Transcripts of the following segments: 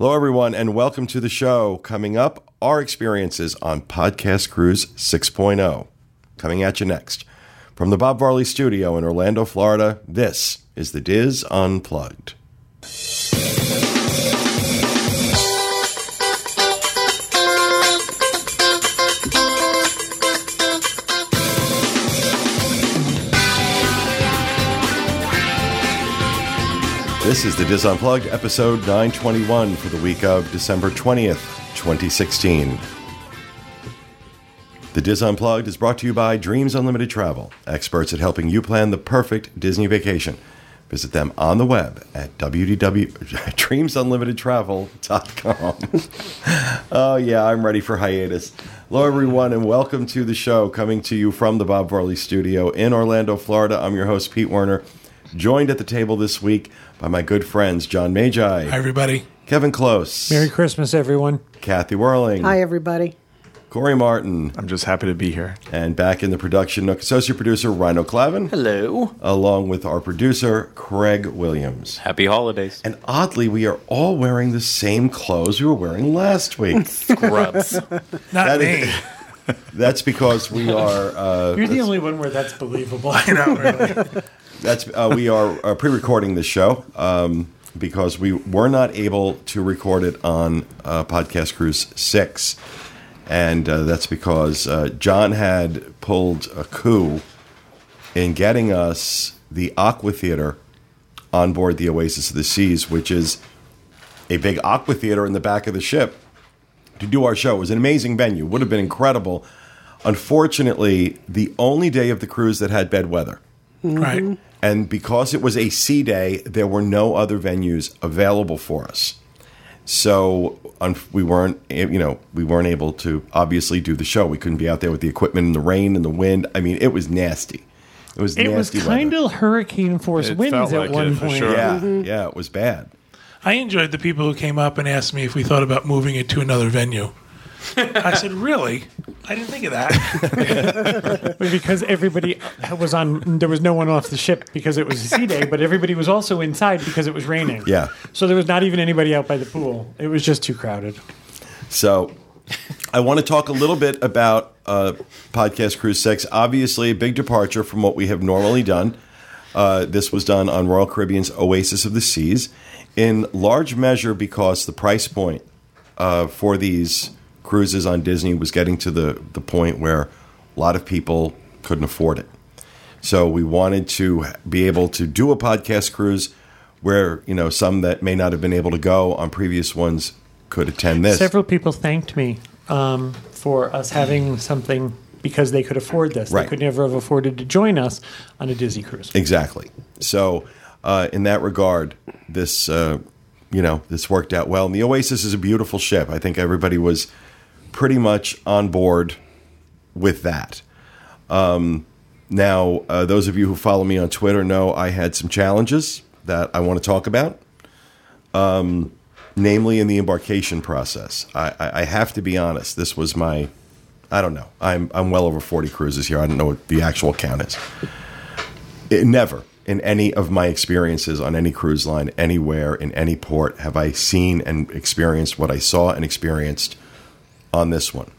Hello, everyone, and welcome to the show. Coming up, our experiences on Podcast Cruise 6.0. Coming at you next. From the Bob Varley Studio in Orlando, Florida, this is the DIS Unplugged. This is the DIS Unplugged, episode 921 for the week of December 20th, 2016. The DIS Unplugged is brought to you by Dreams Unlimited Travel, experts at helping you plan the perfect Disney vacation. Visit them on the web at www.dreamsunlimitedtravel.com. oh, yeah, I'm ready for hiatus. Hello, everyone, and welcome to the show coming to you from the Bob Varley Studio in Orlando, Florida. I'm your host, Pete Werner, joined at the table this week by my good friends, John Magi. Hi, everybody. Kevin Close. Merry Christmas, everyone. Kathy Werling. Hi, everybody. Corey Martin. I'm just happy to be here. And back in the production nook, associate producer Rhino Clavin. Hello. Along with our producer, Craig Williams. Happy holidays. And oddly, we are all wearing the same clothes we were wearing last week. Scrubs. Not me. Is, that's because we are. Uh, You're the only one where that's believable. I know, really. That's uh, we are uh, pre-recording this show um, because we were not able to record it on uh, Podcast Cruise Six, and uh, that's because uh, John had pulled a coup in getting us the Aqua Theater on board the Oasis of the Seas, which is a big aqua theater in the back of the ship to do our show. It was an amazing venue. Would have been incredible. Unfortunately, the only day of the cruise that had bad weather. Right. And because it was a sea day, there were no other venues available for us. So un- we weren't, eh, you know, we weren't able to obviously do the show. We couldn't be out there with the equipment in the rain and the wind. I mean, it was nasty. It was It was nasty. kind weather. of hurricane force It winds at like one it, point. sure. Yeah, mm-hmm. yeah, it was bad. I enjoyed the people who came up and asked me if we thought about moving it to another venue. I said, really? I didn't think of that. Because everybody was on, there was no one off the ship because it was a sea day, but everybody was also inside because it was raining. Yeah. So there was not even anybody out by the pool. It was just too crowded. So I want to talk a little bit about uh, Podcast Cruise Six. Obviously, a big departure from what we have normally done. Uh, this was done on Royal Caribbean's Oasis of the Seas, in large measure because the price point uh, for these cruises on Disney was getting to the, the point where a lot of people couldn't afford it. So we wanted to be able to do a podcast cruise where, you know, some that may not have been able to go on previous ones could attend this. Several people thanked me um, for us having something because they could afford this. Right. They could never have afforded to join us on a Disney cruise. Exactly. So, uh, in that regard, this uh, you know this worked out well. And the Oasis is a beautiful ship. I think everybody was pretty much on board with that. Um, now, uh, those of you who follow me on Twitter know I had some challenges that I want to talk about. Um, namely, in the embarkation process, I, I, I have to be honest. This was my I don't know. I'm I'm well over 40 cruises here. I don't know what the actual count is. It, never in any of my experiences on any cruise line, anywhere, in any port, have I seen and experienced what I saw and experienced on this one.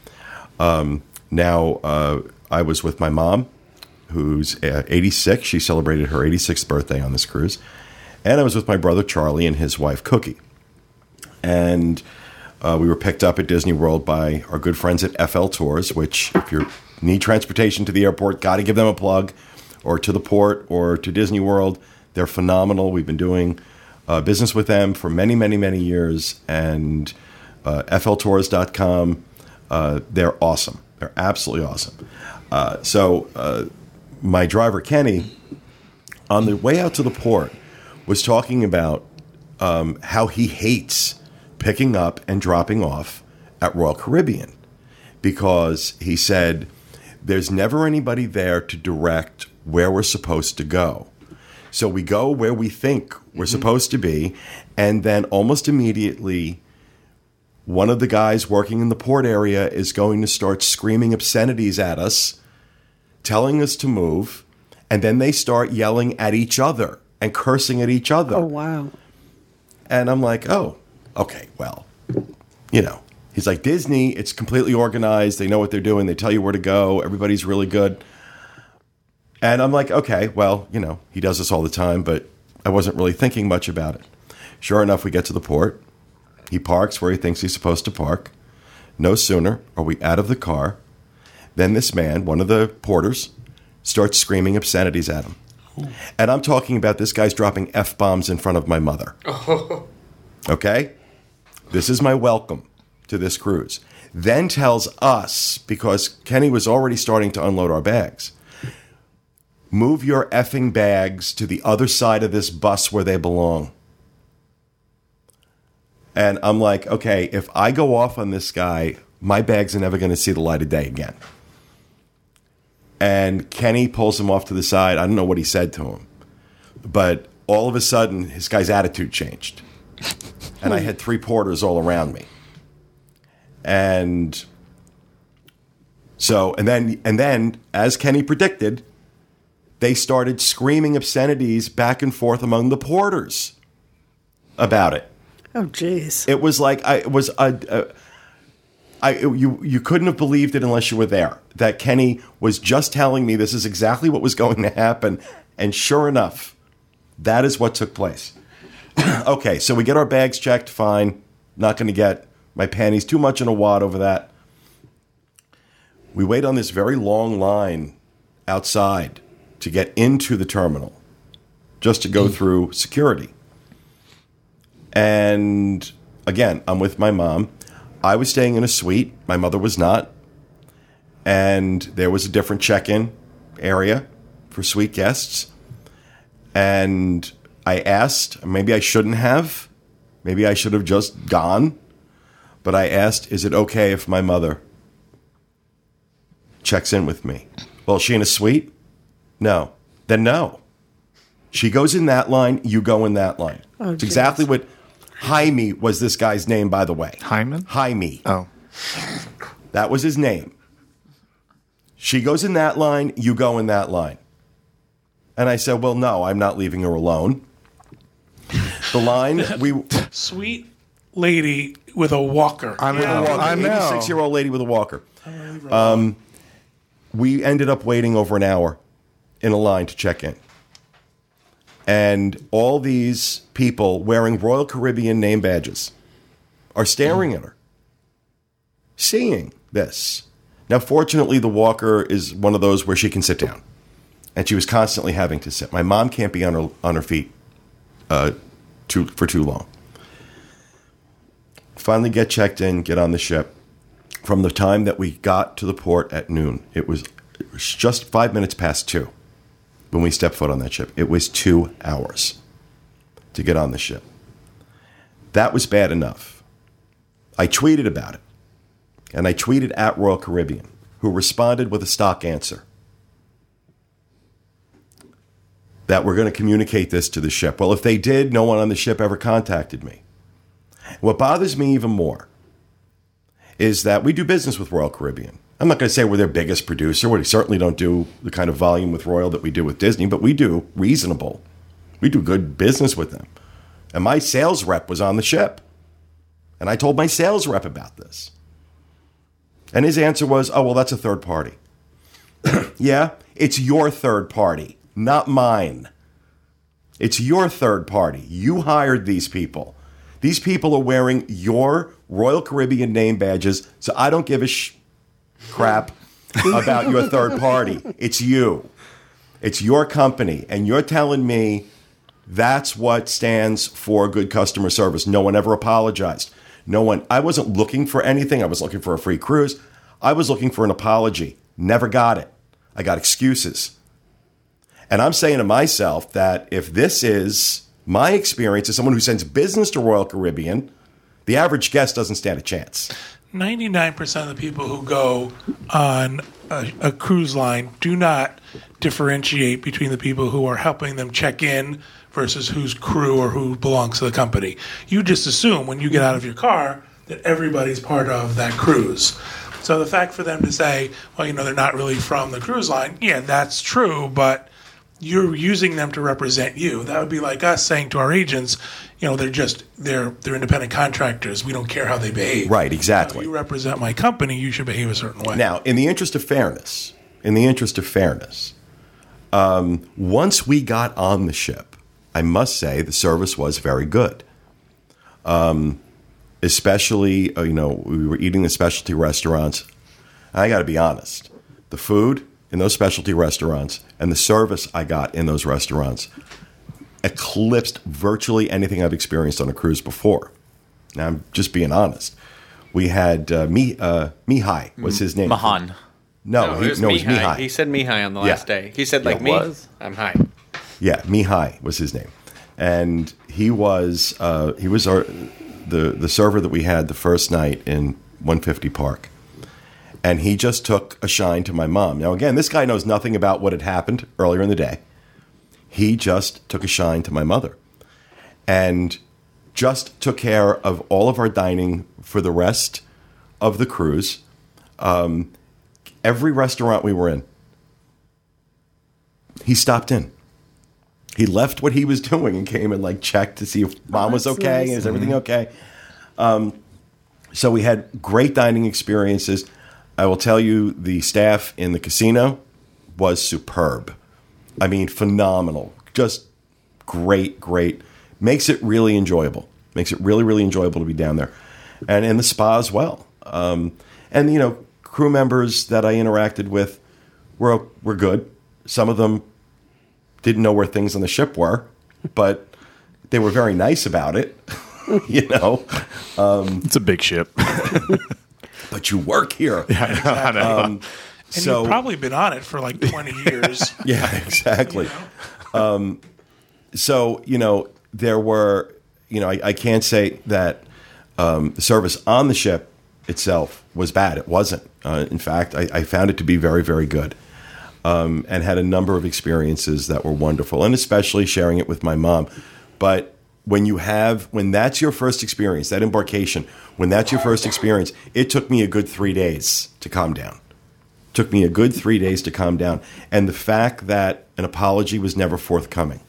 Um, now, uh, I was with my mom, who's uh, 86. She celebrated her 86th birthday on this cruise. And I was with my brother Charlie and his wife Cookie. And uh, we were picked up at Disney World by our good friends at FL Tours, which, if you need transportation to the airport, got to give them a plug, or to the port, or to Disney World. They're phenomenal. We've been doing uh, business with them for many, many, many years, and uh, FLTours.com. Uh, they're awesome. They're absolutely awesome. Uh, so, uh, my driver Kenny, on the way out to the port, was talking about um, how he hates picking up and dropping off at Royal Caribbean because he said there's never anybody there to direct where we're supposed to go. So we go where we think we're supposed to be, and then almost immediately, one of the guys working in the port area is going to start screaming obscenities at us, telling us to move, and then they start yelling at each other and cursing at each other. Oh, wow. And I'm like, oh, okay, well, you know, he's like Disney. It's completely organized. They know what they're doing. They tell you where to go. Everybody's really good. And I'm like, okay, well, you know, he does this all the time, but I wasn't really thinking much about it. Sure enough, we get to the port. He parks where he thinks he's supposed to park. No sooner are we out of the car than this man, one of the porters, starts screaming obscenities at him. And I'm talking about this guy's dropping F bombs in front of my mother. Okay? This is my welcome to this cruise. Then tells us, because Kenny was already starting to unload our bags, move your effing bags to the other side of this bus where they belong. And I'm like, okay, if I go off on this guy, my bags are never going to see the light of day again. And Kenny pulls him off to the side. I don't know what he said to him, but all of a sudden, his guy's attitude changed. And I had three porters all around me. And so, and then, and then, as Kenny predicted, they started screaming obscenities back and forth among the porters about it. Oh, jeez. It was like I it was a, a I you you couldn't have believed it unless you were there. That Kenny was just telling me this is exactly what was going to happen, and sure enough, that is what took place. okay, so we get our bags checked. Fine, not going to get my panties too much in a wad over that. We wait on this very long line outside to get into the terminal, just to go mm. through security. And again, I'm with my mom. I was staying in a suite. My mother was not. And there was a different check in area for suite guests. And I asked, maybe I shouldn't have. Maybe I should have just gone. But I asked, is it okay if my mother checks in with me? Well, is she in a suite? No. Then no. She goes in that line, you go in that line. Oh, it's exactly what Jaime was this guy's name, by the way. Hyman? Jaime. Oh. That was his name. She goes in that line, you go in that line. And I said, Well, no, I'm not leaving her alone. The line, we. Sweet lady with a walker. I with a know. walker, I know. 86 year old lady with a walker. Um, we ended up waiting over an hour in a line to check in. And all these people wearing Royal Caribbean name badges are staring at her, seeing this. Now, fortunately, the walker is one of those where she can sit down, and she was constantly having to sit. My mom can't be on her on her feet uh, too, for too long. Finally, get checked in, get on the ship. From the time that we got to the port at noon, it was, it was just five minutes past two when we stepped foot on that ship. It was two hours to get on the ship. That was bad enough. I tweeted about it, and I tweeted at Royal Caribbean, who responded with a stock answer that we're going to communicate this to the ship. Well, if they did, no one on the ship ever contacted me. What bothers me even more is that we do business with Royal Caribbean. I'm not going to say we're their biggest producer. We certainly don't do the kind of volume with Royal that we do with Disney, but we do reasonable. We do good business with them. And my sales rep was on the ship. And I told my sales rep about this. And his answer was, oh, well, that's a third party. yeah, it's your third party, not mine. It's your third party. You hired these people. These people are wearing your Royal Caribbean name badges, so I don't give a sh- crap about your third party. It's you. It's your company, and you're telling me that's what stands for good customer service. No one ever apologized. No one. I wasn't looking for anything. I was looking for a free cruise. I was looking for an apology. Never got it. I got excuses. And I'm saying to myself that if this is my experience as someone who sends business to Royal Caribbean, the average guest doesn't stand a chance. 99% of the people who go on a, a cruise line do not differentiate between the people who are helping them check in versus whose crew or who belongs to the company. You just assume when you get out of your car that everybody's part of that cruise. So the fact for them to say, well, you know, they're not really from the cruise line, yeah, that's true, but you're using them to represent you. That would be like us saying to our agents, you know they're just they're they're independent contractors. We don't care how they behave. Right, exactly. You represent my company. You should behave a certain way. Now, in the interest of fairness, in the interest of fairness, um, once we got on the ship, I must say the service was very good. Um, especially, uh, you know, we were eating the specialty restaurants. I got to be honest, the food in those specialty restaurants and the service I got in those restaurants eclipsed virtually anything I've experienced on a cruise before. Now, I'm just being honest. We had uh, Mi, uh, Mihai was his name. Mahan. No, No, he, it was no, it was Mihai. Mihai. He said Mihai on the Yeah. last day. He said like it me. was. I'm high. Yeah, Mihai was his name, and he was uh, he was our the the server that we had the first night in 150 Park, and he just took a shine to my mom. Now again, this guy knows nothing about what had happened earlier in the day. He just took a shine to my mother, and just took care of all of our dining for the rest of the cruise. Um, every restaurant we were in, he stopped in. He left what he was doing and came and like checked to see if mom was okay. nice. Is everything okay? Um, so we had great dining experiences. I will tell you, the staff in the casino was superb. I mean, phenomenal. Just great, great. Makes it really enjoyable. Makes it really, really enjoyable to be down there, and in the spa as well. Um, and you know, crew members that I interacted with were were good. Some of them didn't know where things on the ship were, but they were very nice about it. you know, It's a big ship. but you work here. and so you've probably been on it for like 20 years. Yeah, exactly. Um, so you know, there were, you know, I, I can't say that um, the service on the ship itself was bad. It wasn't. Uh, in fact, I, I found it to be very, very good, um, and had a number of experiences that were wonderful, and especially sharing it with my mom. But when you have, when that's your first experience, that embarkation, when that's your first experience, it took me a good three days to calm down took me a good three days to calm down. And the fact that an apology was never forthcoming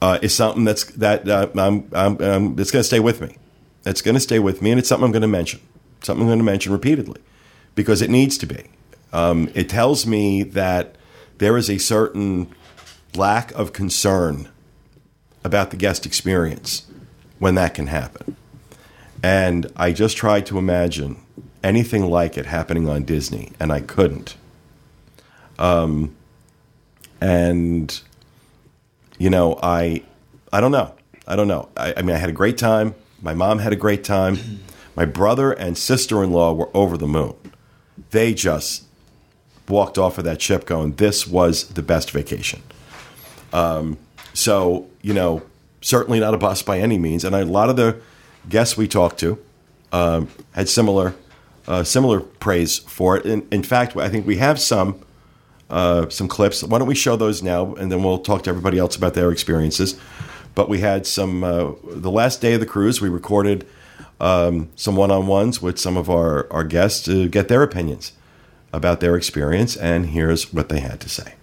uh, is something that's that uh, I'm, I'm, um, it's going to stay with me. It's going to stay with me, and it's something I'm going to mention. Something I'm going to mention repeatedly because it needs to be. Um, it tells me that there is a certain lack of concern about the guest experience when that can happen. And I just tried to imagine anything like it happening on Disney, and I couldn't. Um, and you know, I, I don't know, I don't know. I, I mean, I had a great time. My mom had a great time. My brother and sister-in-law were over the moon. They just walked off of that ship going, "This was the best vacation." Um, so you know, certainly not a bust by any means. And a lot of the guests we talked to um, had similar uh, similar praise for it. In, in fact, I think we have some uh, some clips. Why don't we show those now, and then we'll talk to everybody else about their experiences. But we had some uh, the last day of the cruise. We recorded um, some one-on-ones with some of our, our guests to get their opinions about their experience, and here's what they had to say.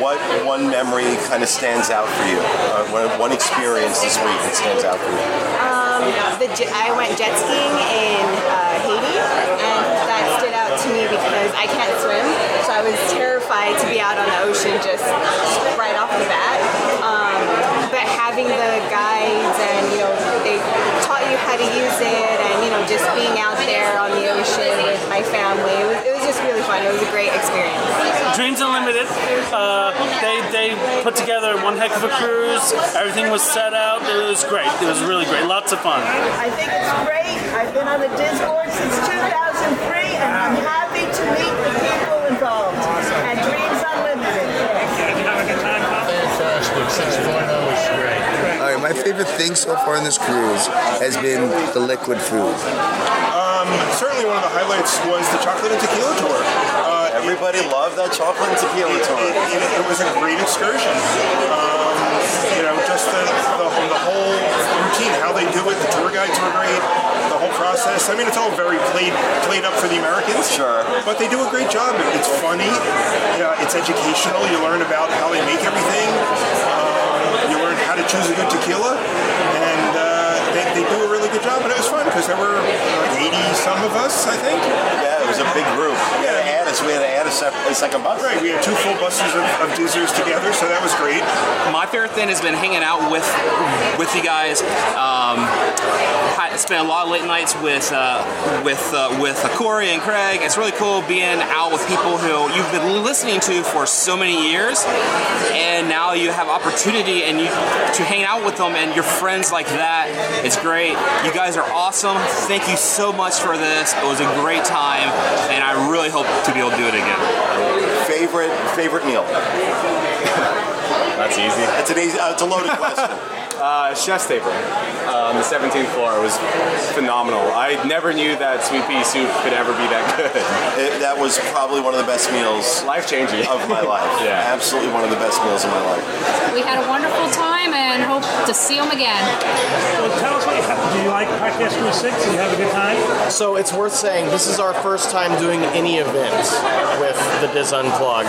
What one memory kind of stands out for you? Uh, one, one experience this week that stands out for you? the j- I went jet skiing in uh, Haiti, and that stood out to me because I can't swim, so I was terrified to be out on the ocean just right off the bat. Um, but having the guides and you know they taught you how to use it, and you know just being out there on the ocean with my family, it was, it was just really fun. It was a great. Dreams Unlimited. Uh, they they put together one heck of a cruise. Everything was set out. It was great. It was really great. Lots of fun. I think it's great. I've been on the DIS board since 2003, and I'm happy to meet the people involved. And Dreams Unlimited. Fantastic. 6.0 is great. All right, my favorite thing so far in this cruise has been the liquid food. Certainly, one of the highlights was the chocolate and tequila tour. Uh, Everybody loved that chocolate and tequila tour. it, it, it was a great excursion. Um, you know, just the, the, the whole routine, how they do it. The tour guides were great. The whole process. I mean, it's all very played played up for the Americans. Sure. But they do a great job. It's funny. Yeah, it's educational. You learn about how they make everything. Um, you learn how to choose a good tequila, and uh, they, they do a really good job. And it was fun because there were uh, 80 some of us, I think. Yeah, it was a big group. We had to add us. We had to add a, sep- a second bus. Right, we had two full buses of, of Dizzers together, so that was great. My favorite thing has been hanging out with with you guys. Um, I spent a lot of late nights with uh, with uh, with Corey and Craig. It's really cool being out with people who you've been listening to for so many years, and now you have opportunity and you to hang out with them and your friends like that. It's great. You guys are awesome. Thank you so much for this. It was a great time, and I really hope to be able to do it again. Favorite favorite meal? That's easy. It's an easy. Uh, it's a loaded question. Uh, chef's table uh, on the 17th floor was phenomenal. I never knew that sweet pea soup could ever be that good. It, that was probably one of the best meals life changing of my life. Yeah. absolutely one of the best meals of my life. We had a wonderful time and hope to see them again. Well, tell us what you have. Do you like Podcast 36? Did you have a good time? So it's worth saying this is our first time doing any event with the DIS Unplugged,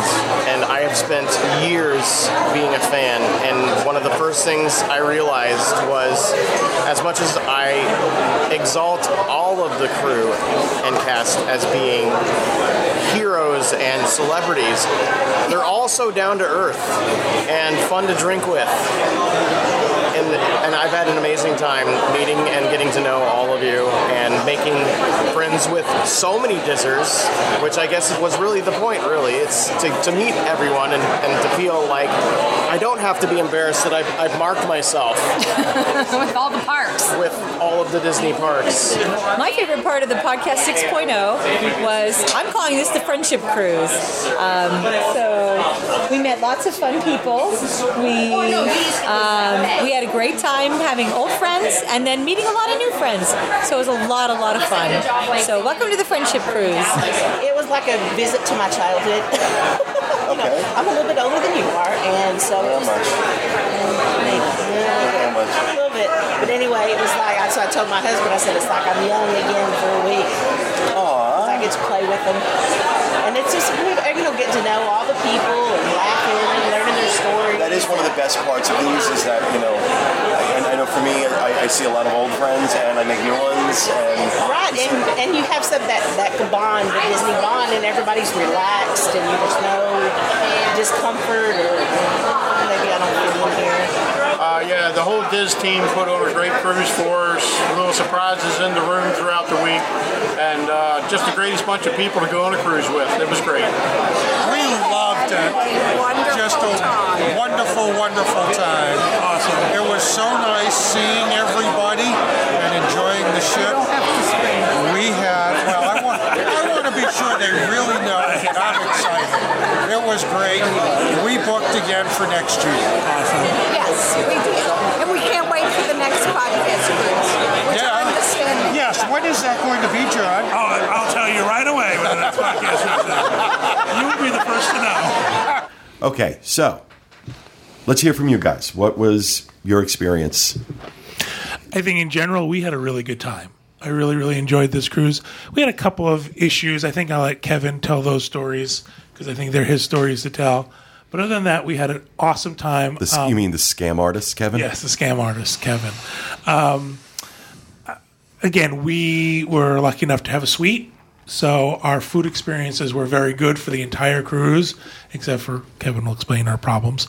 and I have spent years being a fan. And one of the first things I realized was, as much as I exalt all of the crew and cast as being heroes and celebrities, they're all so down to earth and fun to drink with. And, and I've had an amazing time meeting and getting to know all of you and making friends with so many dizzers, which I guess was really the point, really. It's to, to meet everyone and, and to feel like I don't have to be embarrassed that I've, I've marked myself with all the parks. with all of the Disney parks. My favorite part of the podcast 6.0 was I'm calling this the friendship cruise. Um, so we met lots of fun people. We um, we had a great time having old friends and then meeting a lot of new friends. So it was a lot, a lot of fun. So welcome to the friendship cruise. It was like a visit to my childhood. you know, I'm a little bit older than you are, and so it was, yeah, a little bit. But anyway, it was like so I told my husband, I said it's like I'm young again for a week. Aww. I get to play with them, and it's just you know getting to know all the people and laughing and learning their stories. That is one of the best parts of these is that you know, I, I know for me, I, I see a lot of old friends and I make new ones. And Right, and, and you have some that that bond, the Disney bond, and everybody's relaxed, and you just know discomfort or maybe I don't fit in here. Uh, yeah, the whole Diz team put on a great cruise for us. Little surprises in the room throughout the week, and uh, just the greatest bunch of people to go on a cruise with. It was great. We loved it. Just a wonderful, wonderful time. Awesome. It was so nice seeing everybody and enjoying the ship. We had, well, I want, I want to be sure they really know that I'm excited. It was great. We booked again for next year. Awesome. Yes, we did. And we can't wait for the next podcast cruise. Which Yeah. I understand. Yes, when is that going to be, John? Oh, I'll tell you right away when the next podcast is. You will be the first to know. Okay, so let's hear from you guys. What was your experience? I think in general we had a really good time. I really, really enjoyed this cruise. We had a couple of issues. I think I'll let Kevin tell those stories because I think they're his stories to tell. But other than that, we had an awesome time. The, Um, you mean the scam artist, Kevin? Yes, the scam artist, Kevin. Um, again, we were lucky enough to have a suite. So our food experiences were very good for the entire cruise, except for Kevin will explain our problems.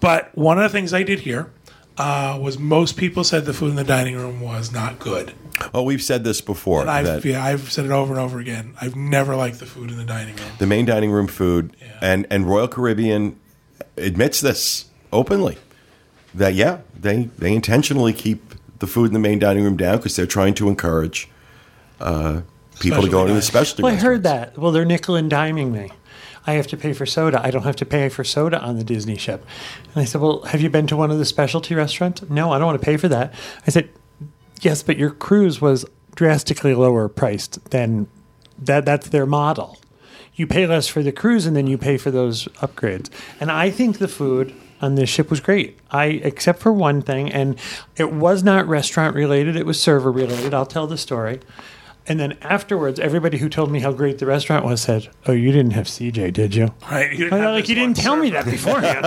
But one of the things I did here uh, was most people said the food in the dining room was not good. Oh, we've said this before. And I've, yeah, I've said it over and over again. I've never liked the food in the dining room. the main dining room food and and Royal Caribbean admits this openly that yeah they they intentionally keep the food in the main dining room down because they're trying to encourage uh, people to go into the specialty. Well, I heard that. Well, they're nickel and diming me. I have to pay for soda. I don't have to pay for soda on the Disney ship. And I said, Well, have you been to one of the specialty restaurants? No, I don't want to pay for that. I said, Yes, but your cruise was drastically lower priced than that. That's their model. You pay less for the cruise and then you pay for those upgrades. And I think the food on this ship was great. I except for one thing, and it was not restaurant related, it was server related. I'll tell the story. And then afterwards, everybody who told me how great the restaurant was said, "Oh, you didn't have CJ, did you?" Right. You like you didn't tell me that beforehand.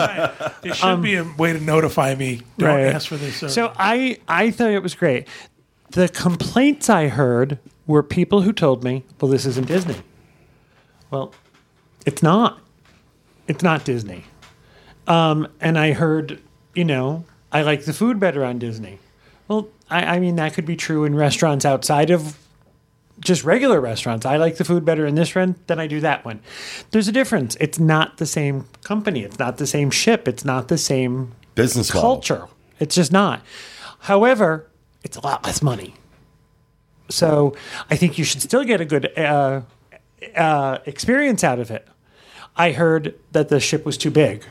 There should Um, be a way to notify me. Don't Right. ask for this. Service. So I I thought it was great. The complaints I heard were people who told me, "Well, this isn't Disney." Well, it's not. It's not Disney. Um, and I heard, you know, I like the food better on Disney. Well, I, I mean that could be true in restaurants outside of just regular restaurants. I like the food better in this one than I do that one. There's a difference. It's not the same company. It's not the same ship. It's not the same Business model. culture. It's just not. However, it's a lot less money. So I think you should still get a good uh, uh, experience out of it. I heard that the ship was too big.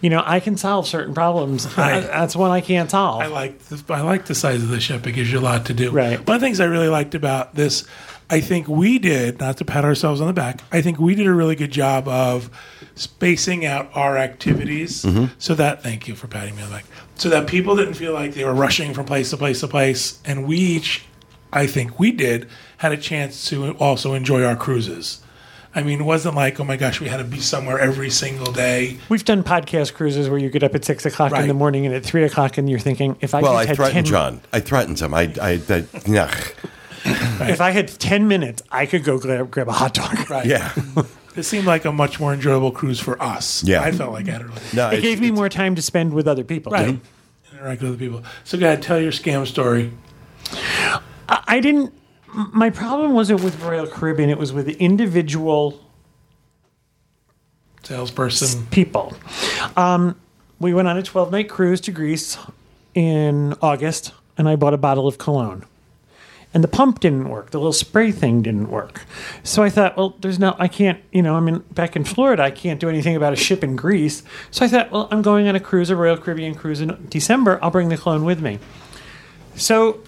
You know, I can solve certain problems. Right. That's one I can't solve. I like the, I like the size of the ship. It gives you a lot to do. Right. One of the things I really liked about this, I think we did not to pat ourselves on the back. I think we did a really good job of spacing out our activities Mhm. so that thank you for patting me on the back. So that people didn't feel like they were rushing from place to place to place, and we each, I think we did, had a chance to also enjoy our cruises. I mean, it wasn't like, oh my gosh, we had to be somewhere every single day. We've done podcast cruises where you get up at six o'clock in the morning and at three o'clock, and you're thinking, if I well, just I had threatened 10 John. I threatened him. I, I, that, yeah. If I had ten minutes, I could go grab, grab a hot dog. Right. Yeah. It seemed like a much more enjoyable cruise for us. Yeah. I felt like I had a really No, it gave me more time to spend with other people. Right. Interact with other people. So, go ahead, tell your scam story. I, I didn't. My problem wasn't with Royal Caribbean; it was with individual salesperson people. Um, we went on a twelve night cruise to Greece in August, and I bought a bottle of cologne. And the pump didn't work. The little spray thing didn't work. So I thought, well, there's no, I can't, you know, I'm in, back in Florida. I can't do anything about a ship in Greece. So I thought, well, I'm going on a cruise, a Royal Caribbean cruise in December. I'll bring the cologne with me. So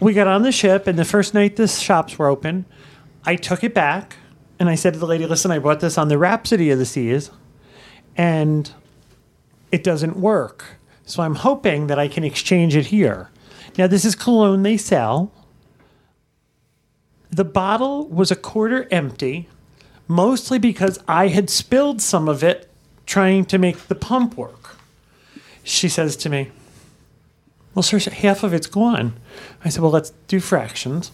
we got on the ship, and the first night the shops were open, I took it back and I said to the lady, listen, I bought this on the Rhapsody of the Seas, and it doesn't work. So I'm hoping that I can exchange it here. Now, this is cologne they sell. The bottle was a quarter empty, mostly because I had spilled some of it trying to make the pump work. She says to me, Well, sir, half of it's gone. I said, Well, let's do fractions.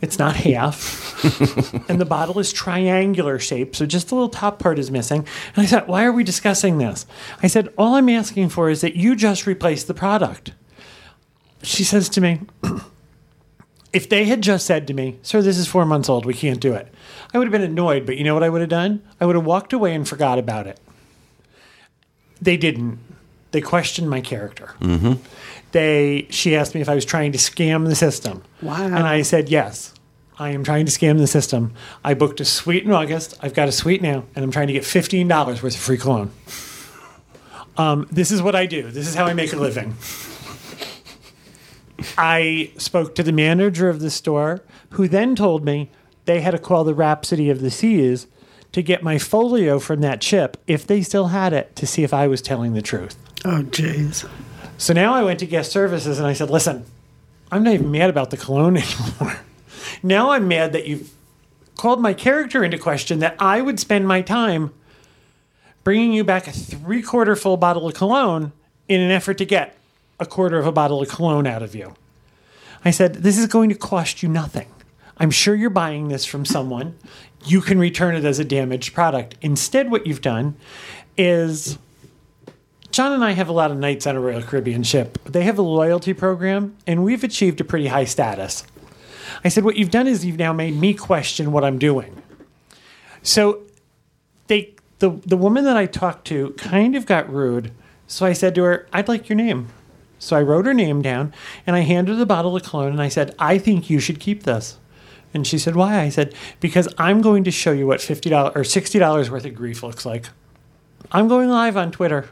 It's not half. and the bottle is triangular shaped, so just the little top part is missing. And I said, Why are we discussing this? I said, All I'm asking for is that you just replace the product. She says to me, If they had just said to me, Sir, this is four months old, we can't do it, I would have been annoyed, but you know what I would have done? I would have walked away and forgot about it. They didn't. They questioned my character. Mm-hmm. They she asked me if I was trying to scam the system. Wow. And I said yes. I am trying to scam the system. I booked a suite in August. I've got a suite now, and I'm trying to get fifteen dollars worth of free cologne. Um, this is what I do. This is how I make a living. I spoke to the manager of the store, who then told me they had to call the Rhapsody of the Seas to get my folio from that chip, if they still had it, to see if I was telling the truth. Oh, jeez. So now I went to guest services and I said, listen, I'm not even mad about the cologne anymore. now I'm mad that you've called my character into question, that I would spend my time bringing you back a three quarter full bottle of cologne in an effort to get a quarter of a bottle of cologne out of you. I said, this is going to cost you nothing. I'm sure you're buying this from someone. You can return it as a damaged product. Instead, what you've done is John and I have a lot of nights on a Royal Caribbean ship. They have a loyalty program, and we've achieved a pretty high status. I said, What you've done is you've now made me question what I'm doing. So they the the woman that I talked to kind of got rude. So I said to her, I'd like your name. So I wrote her name down and I handed her the bottle of cologne and I said, I think you should keep this. And she said, Why? I said, Because I'm going to show you what $50 or $60 worth of grief looks like. I'm going live on Twitter.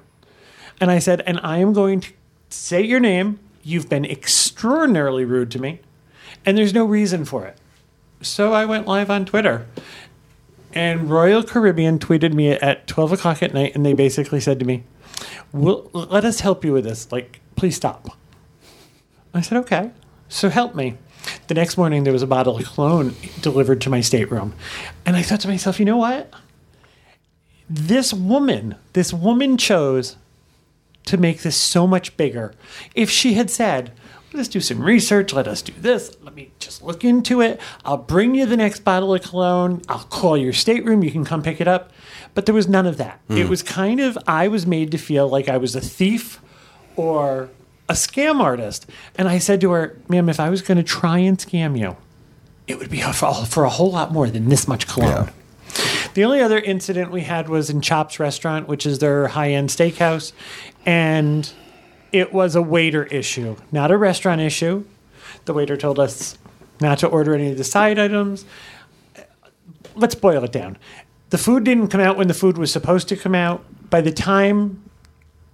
And I said, And I am going to say your name. You've been extraordinarily rude to me. And there's no reason for it. So I went live on Twitter. And Royal Caribbean tweeted me at 12 o'clock at night, and they basically said to me, we'll, Let us help you with this. Like, please stop. I said, Okay. So help me. The next morning, there was a bottle of cologne delivered to my stateroom. And I thought to myself, you know what? This woman, this woman chose to make this so much bigger. If she had said, let's do some research, let us do this, let me just look into it, I'll bring you the next bottle of cologne, I'll call your stateroom, you can come pick it up. But there was none of that. Hmm. It was kind of, I was made to feel like I was a thief or a scam artist. And I said to her, ma'am, if I was going to try and scam you, it would be for, for a whole lot more than this much cologne. The only other incident we had was in Chops Restaurant, which is their high end steakhouse. And it was a waiter issue, not a restaurant issue. The waiter told us not to order any of the side items. Let's boil it down. The food didn't come out when the food was supposed to come out. By the time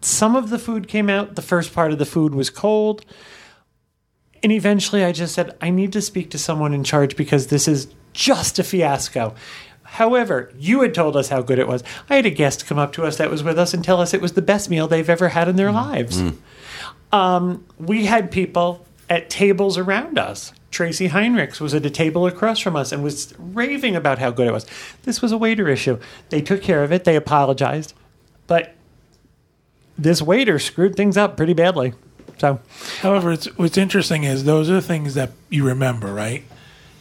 some of the food came out, the first part of the food was cold. And eventually I just said, I need to speak to someone in charge because this is just a fiasco. However, you had told us how good it was. I had a guest come up to us that was with us and tell us it was the best meal they've ever had in their lives. Um, we had people at tables around us. Tracy Heinrichs was at a table across from us and was raving about how good it was. This was a waiter issue. They took care of it, they apologized. But this waiter screwed things up pretty badly. So, However, it's, what's interesting is those are the things that you remember, right?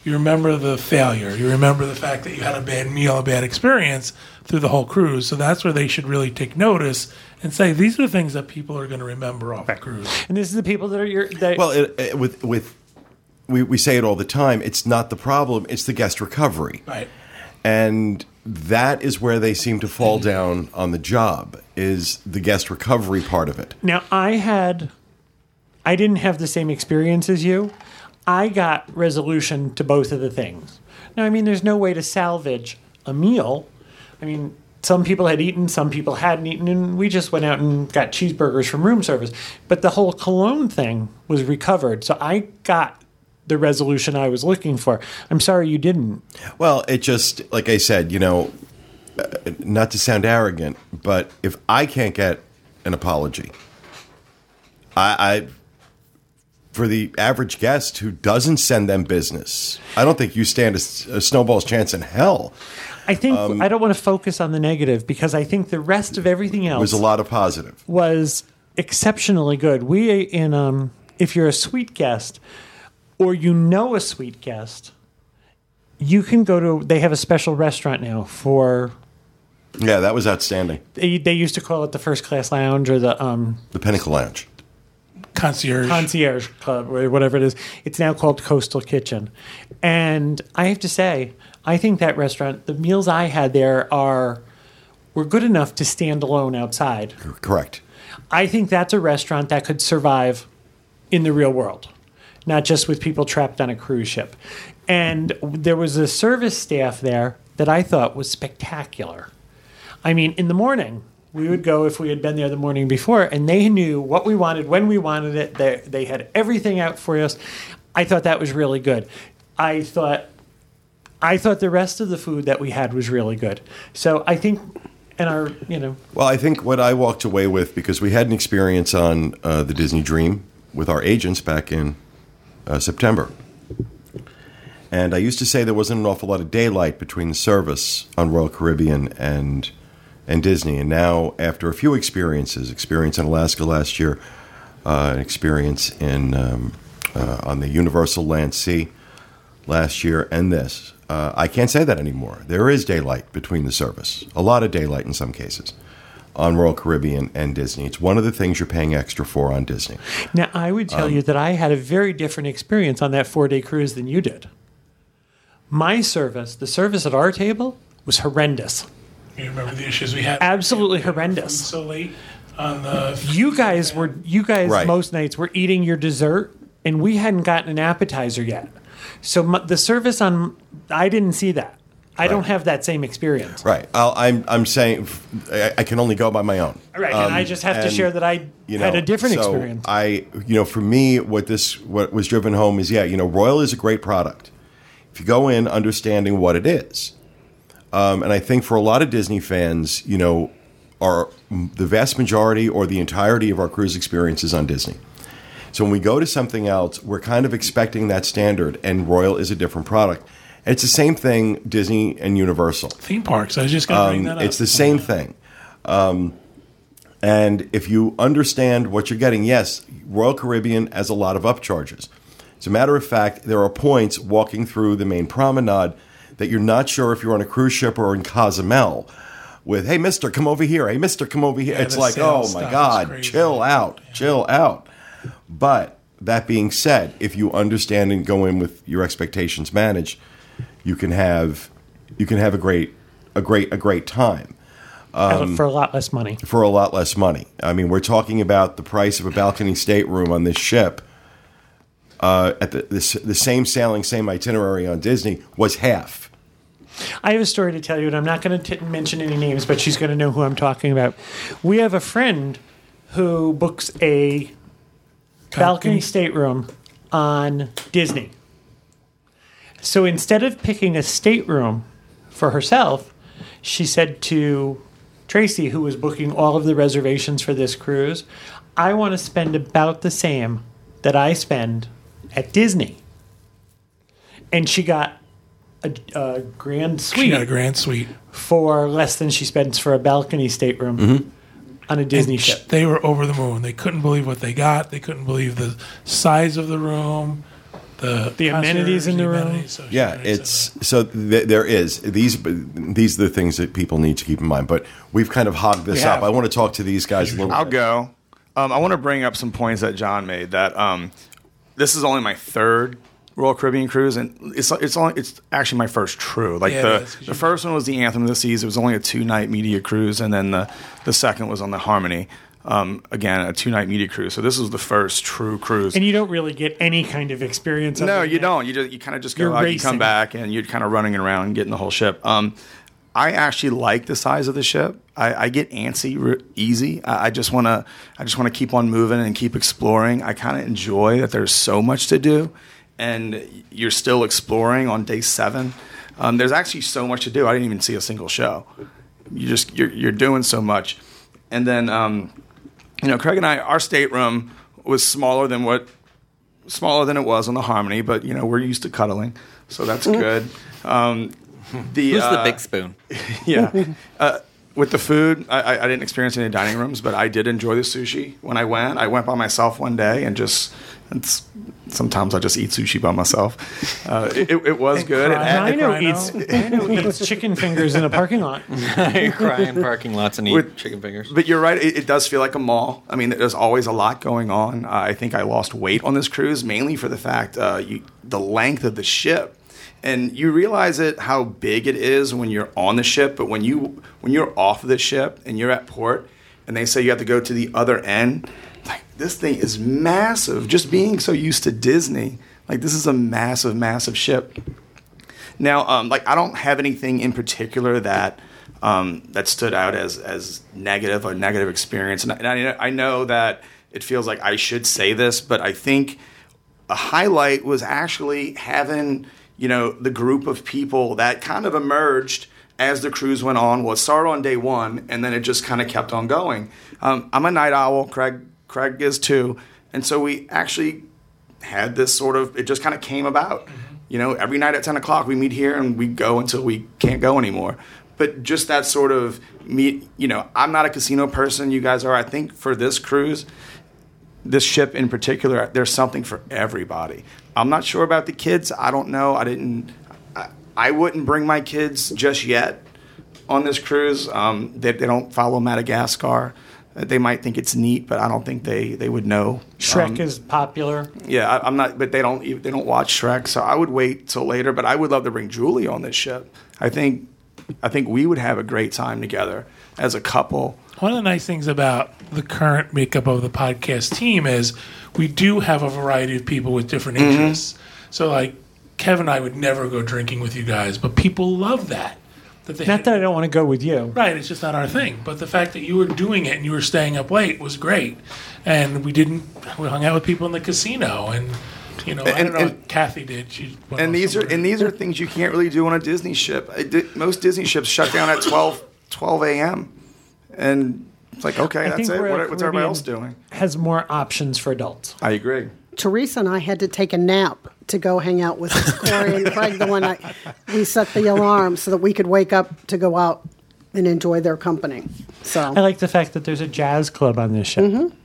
You remember the failure. You remember the fact that you had a bad meal, a bad experience through the whole cruise. So that's where they should really take notice and say these are the things that people are going to remember off the cruise. and this is the people that are your. That, Well, it, it, with with we, we say it all the time. It's not the problem; it's the guest recovery, Right. and that is where they seem to fall down on the job. Is the guest recovery part of it? Now, I had, I didn't have the same experience as you. I got resolution to both of the things. Now, I mean, there's no way to salvage a meal. I mean, some people had eaten, some people hadn't eaten, and we just went out and got cheeseburgers from room service. But the whole cologne thing was recovered. So I got the resolution I was looking for. I'm sorry you didn't. Well, it just like I said, you know, uh, not to sound arrogant, but if I can't get an apology, I, I for the average guest who doesn't send them business, I don't think you stand a snowball's chance in hell. I think Um, I don't want to focus on the negative because I think the rest of everything else was a lot of positive. was exceptionally good. We in um, if you're a sweet guest or you know a sweet guest, you can go to. They have a special restaurant now for. Yeah, that was outstanding. They, they used to call it the first class lounge or the um, The Pinnacle Lounge. Concierge. concierge club or whatever it is. It's now called Coastal Kitchen, and I have to say, I think that restaurant, the meals I had there are were good enough to stand alone outside. Correct. I think that's a restaurant that could survive in the real world, not just with people trapped on a cruise ship. And there was a service staff there that I thought was spectacular. I mean, in the morning, we would go if we had been there the morning before, and they knew what we wanted, when we wanted it. They, they had everything out for us. I thought that was really good. I thought, I thought the rest of the food that we had was really good. So I think, and our, you know, Well, I think what I walked away with because we had an experience on uh, the Disney Dream with our agents back in uh, September. And I used to say there wasn't an awful lot of daylight between the service on Royal Caribbean and and Disney. And now, after a few experiences, experience in Alaska last year, uh, an experience in um, uh, on the Universal Land Sea last year, and this, uh, I can't say that anymore. There is daylight between the service, a lot of daylight in some cases, on Royal Caribbean and Disney. It's one of the things you're paying extra for on Disney. Now, I would tell Um, you that I had a very different experience on that four day cruise than you did. My service, the service at our table, was horrendous. You remember the issues we had? Absolutely horrendous. So late on the. You guys were, you guys Right. most nights were eating your dessert, and we hadn't gotten an appetizer yet. So my, the service on, I didn't see that. I don't have that same experience. Right. I'll, I'm I'm saying I, I can only go by my own. Right, and I um, just have to and, share that I you know, had a different so experience. I, you know, for me, what this what was driven home is yeah, you know, Royal is a great product. If you go in understanding what it is, um, and I think for a lot of Disney fans, you know, are the vast majority or the entirety of our cruise experiences on Disney. So when we go to something else, we're kind of expecting that standard, and Royal is a different product. And it's the same thing Disney and Universal. Theme parks. I was just going to bring Um, that up. It's the same thing. Um, and if you understand what you're getting, yes, Royal Caribbean has a lot of upcharges. As a matter of fact, there are points walking through the main promenade that you're not sure if you're on a cruise ship or in Cozumel with, hey, mister, come over here. Hey, mister, come over here. Yeah, it's like, oh my God, chill out, chill out. But that being said, if you understand and go in with your expectations managed, you can have you can have a great a great a great time Um, for a lot less money. for a lot less money. I mean, we're talking about the price of a balcony stateroom on this ship uh, at the, the the same sailing, same itinerary on Disney was half. I have a story to tell you, and I'm not going to mention any names, but she's going to know who I'm talking about. We have a friend who books a balcony stateroom on Disney. So instead of picking a stateroom for herself, she said to Tracy, who was booking all of the reservations for this cruise, I want to spend about the same that I spend at Disney. And she got a, a grand suite. She got a grand suite. for less than she spends for a balcony stateroom on a Disney And ship. They were over the moon. They couldn't believe what they got. They couldn't believe the size of the room, the The amenities in the room. amenities. So Yeah, it's so th- there is these these are the things that people need to keep in mind. But we've kind of hogged this We up. I want to talk to these guys a little. I'll bit. go. Um, I want to bring up some points that John made. That um, this is only my third Royal Caribbean cruise, and it's it's only it's actually my first true. Like Yeah, the the first one was the Anthem of the Seas. It was only a two night media cruise, and then the the second was on the Harmony. Um, again, a two night media cruise. So this was the first true cruise. And you don't really get any kind of experience. No, you than- don't. You just you kind of just go You're out, you come back, and you're kind of running around getting the whole ship. Um, I actually like the size of the ship. I, I get antsy re- easy. I, I just want to. I just want to keep on moving and keep exploring. I kind of enjoy that there's so much to do, and you're still exploring on day seven. Um, there's actually so much to do. I didn't even see a single show. You just you're you're doing so much, and then um, you know, Craig and I, our stateroom was smaller than what smaller than it was on the Harmony, but you know, we're used to cuddling, so that's good. Um, the Who's the uh, big spoon? yeah. Uh, with the food, I, I I didn't experience any dining rooms, but I did enjoy the sushi when I went. I went by myself one day and just. It's, sometimes I just eat sushi by myself. Uh, it, it, it was good. It had- Rhino eats, Rhino eats chicken fingers in a parking lot. you cry in parking lots and eat With- chicken fingers. But you're right. It, it does feel like a mall. I mean, there's always a lot going on. Uh, I think I lost weight on this cruise mainly for the fact uh, you, the length of the ship, and you realize it how big it is when you're on the ship. But when you when you're off of the ship and you're at port, and they say you have to go to the other end, like this thing is massive. Just being so used to Disney, like this is a massive, massive ship. Now, um, like I don't have anything in particular that um, that stood out as as negative or negative experience, and, I- and I, I know that it feels like I should say this, but I think a highlight was actually having you know the group of people that kind of emerged as the cruise went on. Well, it started on day one, and then it just kind of kept on going. Um, I'm a night owl. Craig Craig is too, and so we actually had this sort of it just kind of came about you know every night at 10 o'clock we meet here and we go until we can't go anymore but just that sort of meet you know i'm not a casino person you guys are i think for this cruise this ship in particular there's something for everybody i'm not sure about the kids i don't know i didn't i, I wouldn't bring my kids just yet on this cruise um, they, they don't follow madagascar they might think it's neat but i don't think they, they would know Shrek Um, is popular. yeah, I, I'm not, but they don't they don't watch Shrek, so I would wait till later. But I would love to bring Julie on this ship. I think I think we would have a great time together as a couple. One of the nice things about the current makeup of the podcast team is we do have a variety of people with different Mhm. interests. So, like Kevin and I would never go drinking with you guys, but people love that. That they Not that I don't want to go with you. Right, it's just not our thing. But the fact that you were doing it and you were staying up late was great. And we didn't. We hung out with people in the casino, and you know, I And- don't know and- what Kathy did. She And off these are and these are things you can't really do on a Disney ship. I Most Disney ships shut down at 12, 12 a.m. And It's like, okay, I that's it. What, what's everybody else doing? Has more options for adults. I agree. Teresa and I had to take a nap to go hang out with Corey and Craig the one night. We set the alarm so that we could wake up to go out and enjoy their company. So I like the fact that there's a jazz club on this ship. Mm-hmm.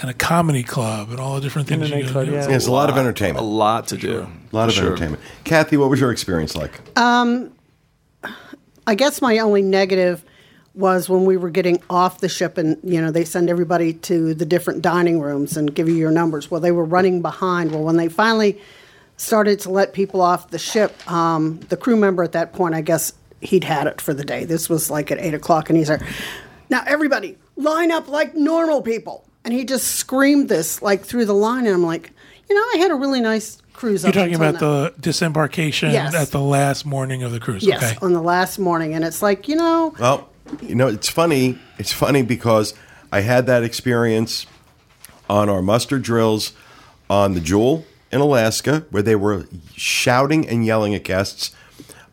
And a comedy club and all the different things you can do. Yeah, it's a lot of entertainment. A lot to do. A lot of Sure. entertainment. Kathy, what was your experience like? Um, I guess my only negative was when we were getting off the ship and you know they send everybody to the different dining rooms and give you your numbers well they were running behind well when they finally started to let people off the ship um, the crew member at that point i guess he'd had it for the day this was like at 8 o'clock and he's like now everybody line up like normal people and he just screamed this like through the line and i'm like you know i had a really nice cruise You're up talking about now. the disembarkation Yes. at the last morning of the cruise. yes Okay. on the last morning and it's like you know Well, you know, it's funny. It's funny because I had that experience on our muster drills on the Jewel in Alaska, where they were shouting and yelling at guests.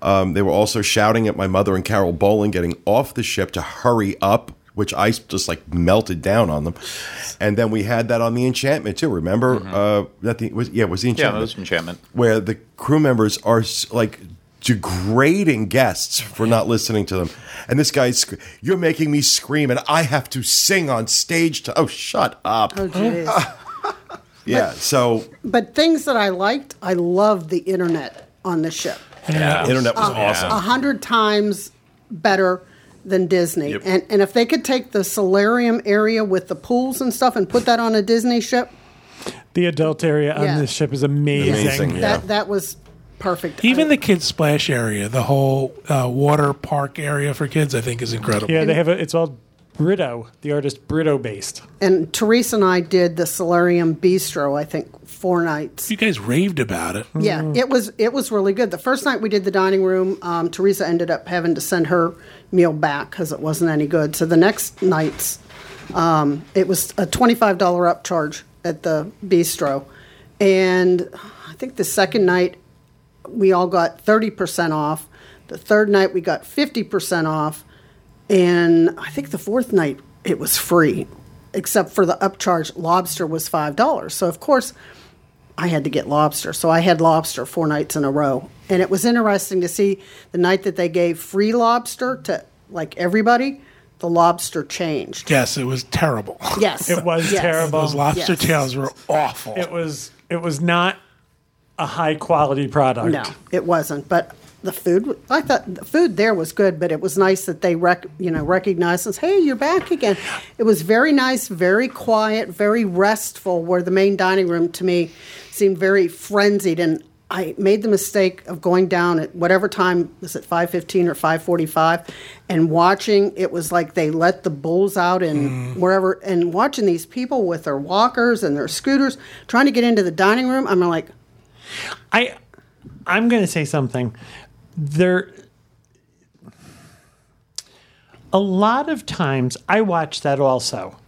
Um, they were also shouting at my mother and Carol Bolin getting off the ship to hurry up, which ice just like melted down on them. And then we had that on the Enchantment too. Remember uh, that the was yeah was the enchantment. Yeah, Enchantment that was Enchantment. where the crew members are like degrading guests for not listening to them. And this guy's, you're making me scream, and I have to sing on stage. To oh, shut up. Oh, jeez. yeah. So But things that I liked, I loved the internet on the ship. Yeah. Internet was Uh, awesome. A hundred times better than Disney. And and if they could take the solarium area with the pools and stuff and put that on a Disney ship, The adult area on Yeah. this ship is amazing. that that was perfect. Even the kids splash area, the whole uh, water park area for kids, I think is incredible. Yeah, they have a, it's all Britto, the artist Britto based. And Teresa and I did the Solarium Bistro, I think, four nights. You guys raved about it. Yeah, it was it was really good. The first night we did the dining room, um, Teresa ended up having to send her meal back because it wasn't any good. So the next nights, um, it was a twenty five dollar upcharge at the bistro, and I think the second night we all got thirty percent off. The third night we got fifty percent off, and I think the fourth night it was free, except for the upcharge. Lobster was five dollars. So of course. I had to get lobster. So I had lobster four nights in a row. And it was interesting to see the night that they gave free lobster to like everybody, the lobster changed. Yes, it was terrible. Yes. It was Yes. terrible. Those lobster Yes. tails were awful. It was it was not a high quality product. No, it wasn't. But the food, I thought the food there was good, but it was nice that they rec, you know, recognized us. Hey, you're back again. It was very nice, very quiet, very restful. Where the main dining room to me seemed very frenzied, and I made the mistake of going down at whatever time was it five fifteen or five forty five, and watching. It was like they let the bulls out and mm. wherever, and watching these people with their walkers and their scooters trying to get into the dining room. I'm like, I I'm going to say something. There a lot of times I watch that also.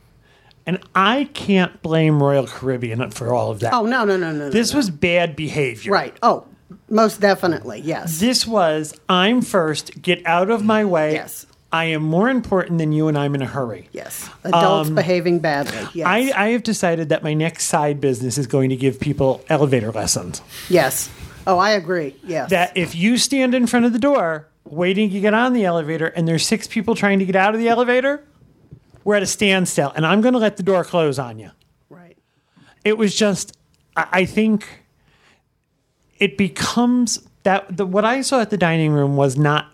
And I can't blame Royal Caribbean for all of that. oh no, no, no, no, no. this was bad behavior. Right. Oh, most definitely. Yes. This was I'm first, get out of my way. Yes. I am more important than you and I'm in a hurry. Yes. Adults Um, behaving badly. Yes. I, I have decided that my next side business is going to give people elevator lessons. yes. Oh, I agree. Yes. That if you stand in front of the door waiting to get on the elevator and there's six people trying to get out of the elevator, we're at a standstill and I'm going to let the door close on you. Right. It was just, I I think it becomes that the, what I saw at the dining room was not,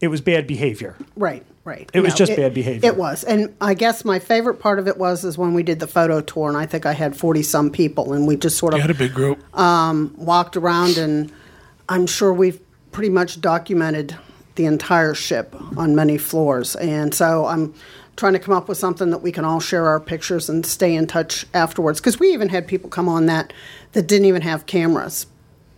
it was bad behavior. Right. Right. It was just bad behavior. It was, and I guess my favorite part of it was is when we did the photo tour, and I think I had forty some people, and we just sort of You had a big group. um, walked around, and I'm sure we've pretty much documented the entire ship on many floors, and so I'm trying to come up with something that we can all share our pictures and stay in touch afterwards. Because we even had people come on that that didn't even have cameras,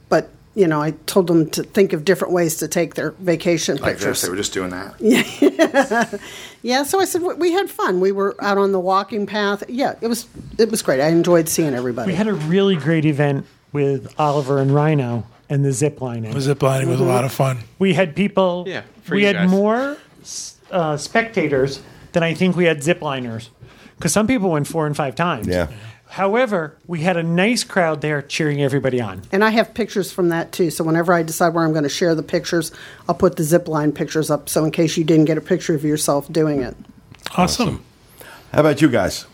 but you know, I told them to think of different ways to take their vacation Like pictures. this, they were just doing that. Yeah, yeah. so I said we- we had fun. We were out on the walking path. Yeah, it was it was great. I enjoyed seeing everybody. We had a really great event with Oliver and Rhino and the zip lining. The zip lining was a lot of fun. We had people. Yeah, for we you had guys. more uh, spectators than I think we had zip liners. Because some people went four and five times. Yeah. However, we had a nice crowd there cheering everybody on. And I have pictures from that too. So whenever I decide where I'm going to share the pictures, I'll put the zip line pictures up. So in case you didn't get a picture of yourself doing it. Awesome. How about you guys?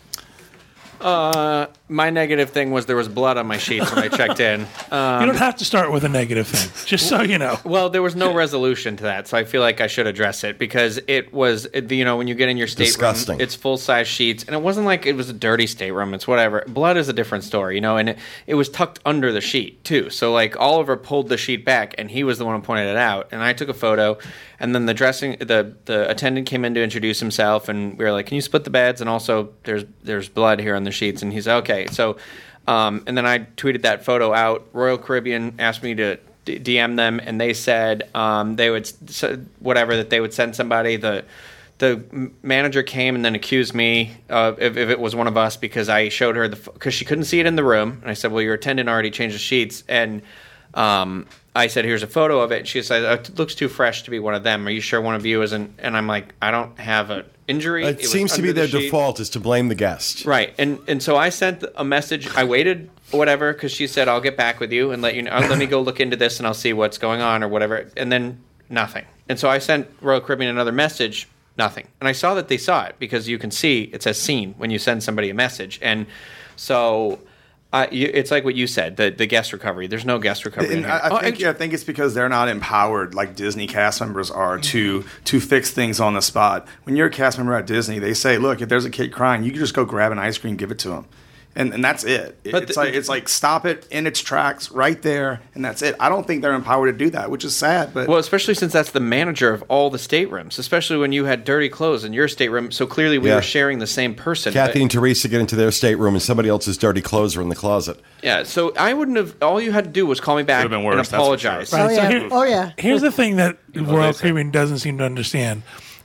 Uh, my negative thing was there was blood on my sheets when I checked in. Um, you don't have to start with a negative thing, just so you know. Well, there was no resolution to that, so I feel like I should address it because it was, it- you know, when you get in your stateroom, it's full size sheets, and it wasn't like it was a dirty stateroom. It's whatever. Blood is a different story, you know, and it, it was tucked under the sheet too. So like Oliver pulled the sheet back, and he was the one who pointed it out, and I took a photo, and then the dressing, the the attendant came in to introduce himself, and we were like, "Can you split the beds?" And also, there's there's blood here on the sheets, and he's okay. So. Um, and then I tweeted that photo out. Royal Caribbean asked me to d- DM them, and they said um, they would whatever that they would send somebody. The the manager came and then accused me uh, if, if it was one of us because I showed her the because she couldn't see it in the room, and I said, "Well, your attendant already changed the sheets," and um, I said, "Here's a photo of it." She said, "Oh, "It looks too fresh to be one of them. Are you sure one of you isn't?" And I'm like, "I don't have an injury." It, was seems to be their the sheet." default is to blame the guest. Right, and and so I sent a message. I waited whatever because she said I'll get back with you and let you know. Let me go look into this and I'll see what's going on or whatever. And then nothing. And so I sent Royal Caribbean another message. Nothing. And I saw that they saw it because you can see it says seen when you send somebody a message. And so. I, you, it's like what you said, the, the guest recovery. There's no guest recovery. in And here. I, Oh, I think I think it's because they're not empowered like Disney cast members are to mm-hmm. to fix things on the spot. When you're a cast member at Disney, they say, "Look, if there's a kid crying, you can just go grab an ice cream, give it to him." And, and that's it. But it's the- like it's like stop it in its tracks right there, and that's it. I don't think they're empowered to do that, which is sad. But Well, especially since that's the manager of all the staterooms, especially when you had dirty clothes in your stateroom. So clearly we Yeah. were sharing the same person. Kathy But- and Teresa get into their stateroom and somebody else's dirty clothes are in the closet. yeah, so I wouldn't have. All you had to do was call me back Could've been and worse, that's apologize. sure. Oh, Right, so yeah. here- oh, yeah. Here's the thing that Royal say. Doesn't seem to understand.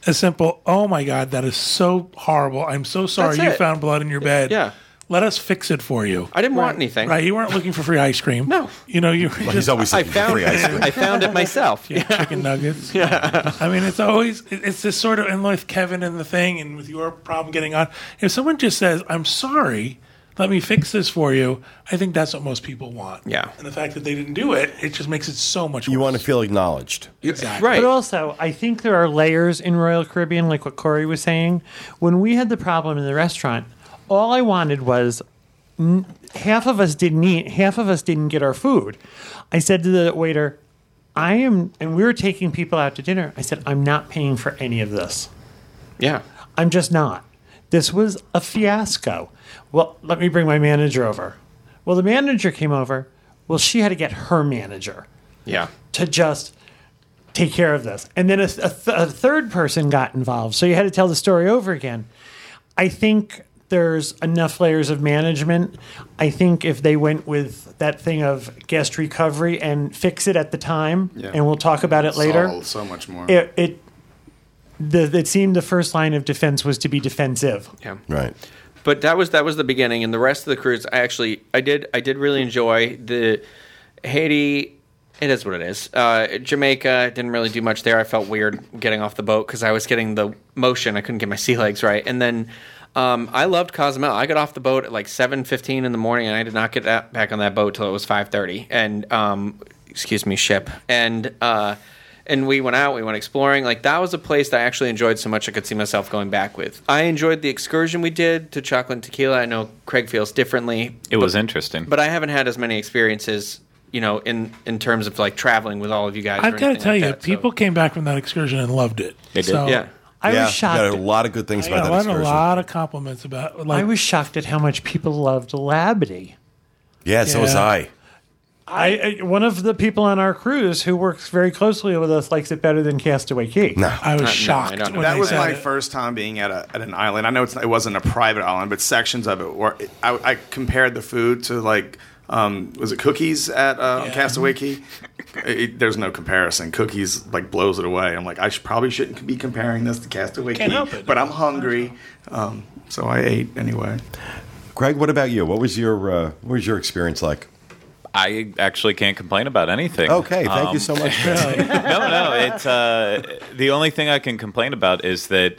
A simple, oh my God, that is so horrible. I'm so sorry That's you it. found blood in your bed. Yeah. Let us fix it for you. I didn't want anything. Right. You weren't looking for free ice cream. No. You know, you were he's just, always I found I found it myself. Yeah, chicken nuggets. Yeah. I mean, it's always, it- it's this sort of, and with Kevin and the thing and with your problem getting on, if someone just says, I'm sorry, let me fix this for you, I think that's what most people want. Yeah. And the fact that they didn't do it, it just makes it so much worse. You want to feel acknowledged. Exactly. Right. But also, I think there are layers in Royal Caribbean, like what Corey was saying. When we had the problem in the restaurant, all I wanted was n- half of us didn't eat, half of us didn't get our food. I said to the waiter, I am, and we were taking people out to dinner. I said, I'm not paying for any of this. Yeah. I'm just not. This was a fiasco. Well, let me bring my manager over. Well, the manager came over. Well, she had to get her manager Yeah. to just take care of this. And then a, a, th- a third person got involved. So you had to tell the story over again. I think there's enough layers of management. I think if they went with that thing of guest recovery and fix it at the time, Yeah. and we'll talk about it later. Solve so much more. It, it the, it seemed the first line of defense was to be defensive. Yeah. Right. But that was that was the beginning, and the rest of the cruise, I actually I did I did really enjoy the Haiti. It is what it is. Uh, Jamaica didn't really do much there. I felt weird getting off the boat because I was getting the motion. I couldn't get my sea legs right, and then. Um, I loved Cozumel. I got off the boat at like seven fifteen in the morning, and I did not get that, back on that boat till it was five thirty. And um, excuse me, ship. And uh, and we went out. We went exploring. Like that was a place that I actually enjoyed so much. I could see myself going back with. I enjoyed the excursion we did to Chocolate and Tequila. I know Craig feels differently. It was but- interesting. but I haven't had as many experiences. You know, in in terms of like traveling with all of you guys. I've got to tell like you, that, so- people came back from that excursion and loved it. They did. So, Yeah. I yeah, was shocked. Got a lot of good things I about got that a lot, a lot of compliments about. Like, I was shocked at how much people loved Labadee. Yeah, so was Yeah. I. I, I one of the people on our cruise who works very closely with us likes it better than Castaway Cay. No, I was Uh, no, shocked I when that they was said my it. first time being at, a, at an island. I know it's, it wasn't a private island, but sections of it were. I, I compared the food to like, um, was it cookies at uh, Yeah. Castaway Cay? It- there's no comparison. Cookies like blows it away. I'm like, I should, probably shouldn't be comparing this to Castaway Can't Cay, help it. but I'm hungry, um, so I ate anyway. Greg, what about you? What was your uh, what was your experience like? I actually can't complain about anything. Okay, thank you Um, so much. no, no. It's uh, the only thing I can complain about is that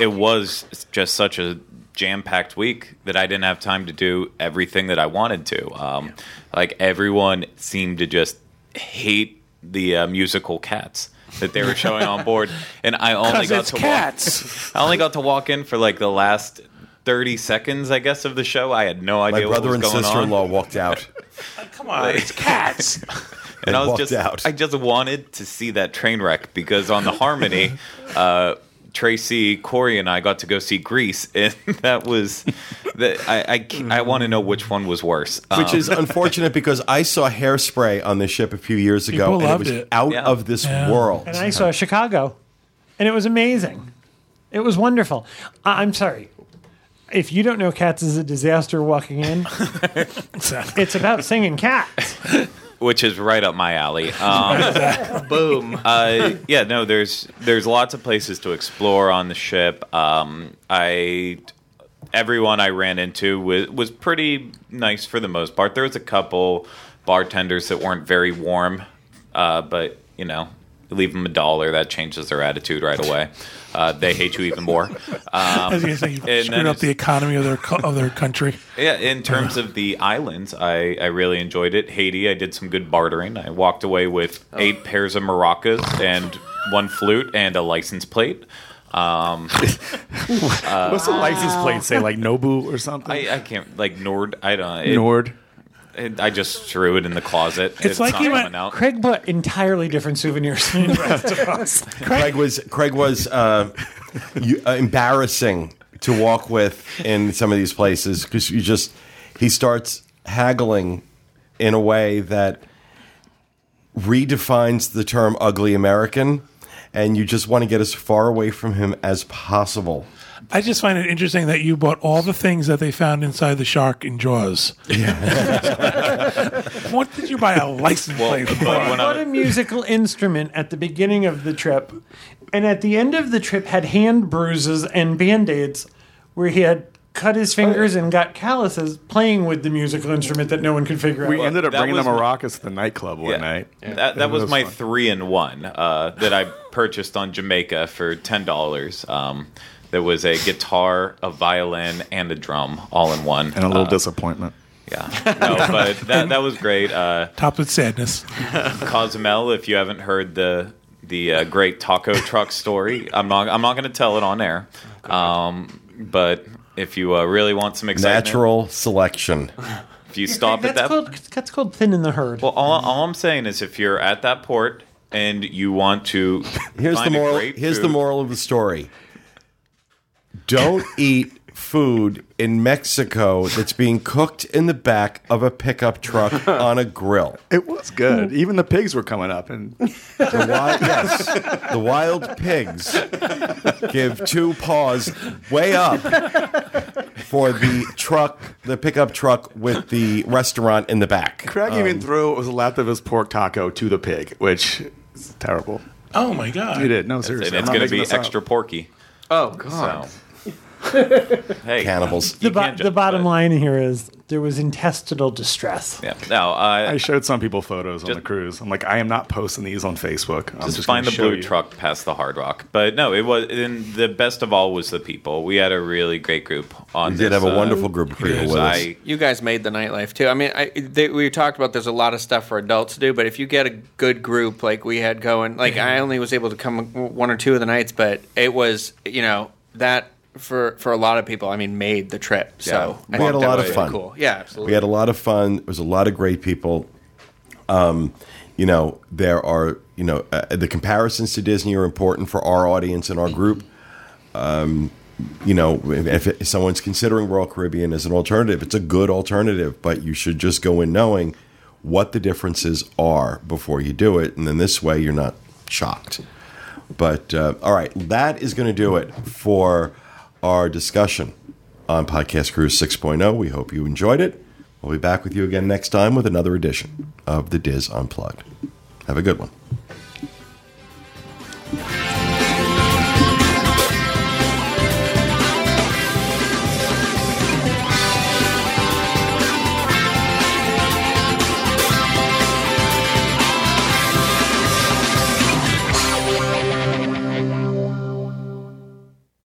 it was just such a jam-packed week that I didn't have time to do everything that I wanted to. Um, Like everyone seemed to just hate the uh, musical Cats that they were showing on board, and I only 'Cause got it's to Cats. Walk, I only got to walk in for like the last. 30 seconds, I guess, of the show. I had no My idea what brother was and going sister-in-law walked out. Come on, it's cats. and I was just out. I just wanted to see that train wreck because on the Harmony, uh, Tracy, Corey, and I got to go see Grease, and that was that I I, I want to know which one was worse. Which Um, is unfortunate because I saw Hairspray on this ship a few years ago, People and it was it. out Yeah. of this Yeah. world. And I saw Chicago, and it was amazing. It was wonderful. I- I'm sorry. If you don't know Cats is a disaster walking in, it's about singing cats. Which is right up my alley. Um, Boom. uh, yeah, no, there's there's lots of places to explore on the ship. Um, I everyone I ran into was was pretty nice for the most part. There was a couple bartenders that weren't very warm, uh, but you know, you leave them a dollar, that changes their attitude right away. Uh, they hate you even more. Um, I was going to say, you and screwed up the economy of their co- of their country. yeah, in terms of the islands, I, I really enjoyed it. Haiti, I did some good bartering. I walked away with eight pairs of maracas and one flute and a license plate. Um, What's the license plate say? Like Nobu or something? I, I can't like Nord. I don't. It, Nord. It- I just threw it in the closet. It's like not you went- out. Craig bought entirely different souvenirs than the rest of us. Craig was Craig was uh, you, uh, embarrassing to walk with in some of these places because you just he starts haggling in a way that redefines the term ugly American, and you just want to get as far away from him as possible. I just find it interesting that you bought all the things that they found inside the shark in Jaws. what did you buy a license plate for? I- bought a musical instrument at the beginning of the trip, and at the end of the trip had hand bruises and band aids where he had cut his fingers and got calluses playing with the musical instrument that no one could figure out. We ended up that bringing the was- maracas to the nightclub one Yeah. night. That, that It was, my fun. three in one uh, that I purchased on Jamaica for ten dollars. Um, there was a guitar, a violin, and a drum all in one. and a little Uh, disappointment. Yeah, no, but that that was great. Uh, Topped with sadness. Cozumel, if you haven't heard the the uh, great taco truck story, I'm not I'm not going to tell it on air. Um, but if you uh, really want some excitement, Natural selection. if you stop that's at that, called that's called thin in the herd. well, all, all I'm saying is if you're at that port and you want to, Here's the find a moral. great Here's the moral of the story. Don't eat food in Mexico that's being cooked in the back of a pickup truck on a grill. It was good. Even the pigs were coming up, and The wild, yes, the wild pigs give two paws way up for the truck, the pickup truck with the restaurant in the back. Craig Um, even threw what was left of his pork taco to the pig, which is terrible. Oh my god! He did. No, seriously. it's I'm going to be this up. extra porky. Oh God. So, hey, Cannibals. the, bo- the bottom but- line here is there was intestinal distress. Yeah, no, uh, I showed some people photos on the cruise. I'm like, I am not posting these on Facebook. I'm just, just, find the show blue you. truck past the Hard Rock. But no, it was. And the best of all was the people. We had a really great group on. We did have a uh, wonderful group of people cruise. with us. I, You guys made the nightlife too. I mean, I, they, we talked about there's a lot of stuff for adults to do, but if you get a good group like we had going, like I only was able to come one or two of the nights, but it was you know that for for a lot of people, I mean, made the trip. So I we had a lot of fun. Cool. Yeah, absolutely. We had a lot of fun. It was a lot of great people. Um, you know, there are you know uh, the comparisons to Disney are important for our audience and our group. Um, you know, if, if someone's considering Royal Caribbean as an alternative, it's a good alternative, but you should just go in knowing what the differences are before you do it, and then this way you're not shocked. But uh, all right, that is going to do it for our discussion on Podcast Cruise 6.0. We hope you enjoyed it. We'll be back with you again next time with another edition of the DIS Unplugged. Have a good one.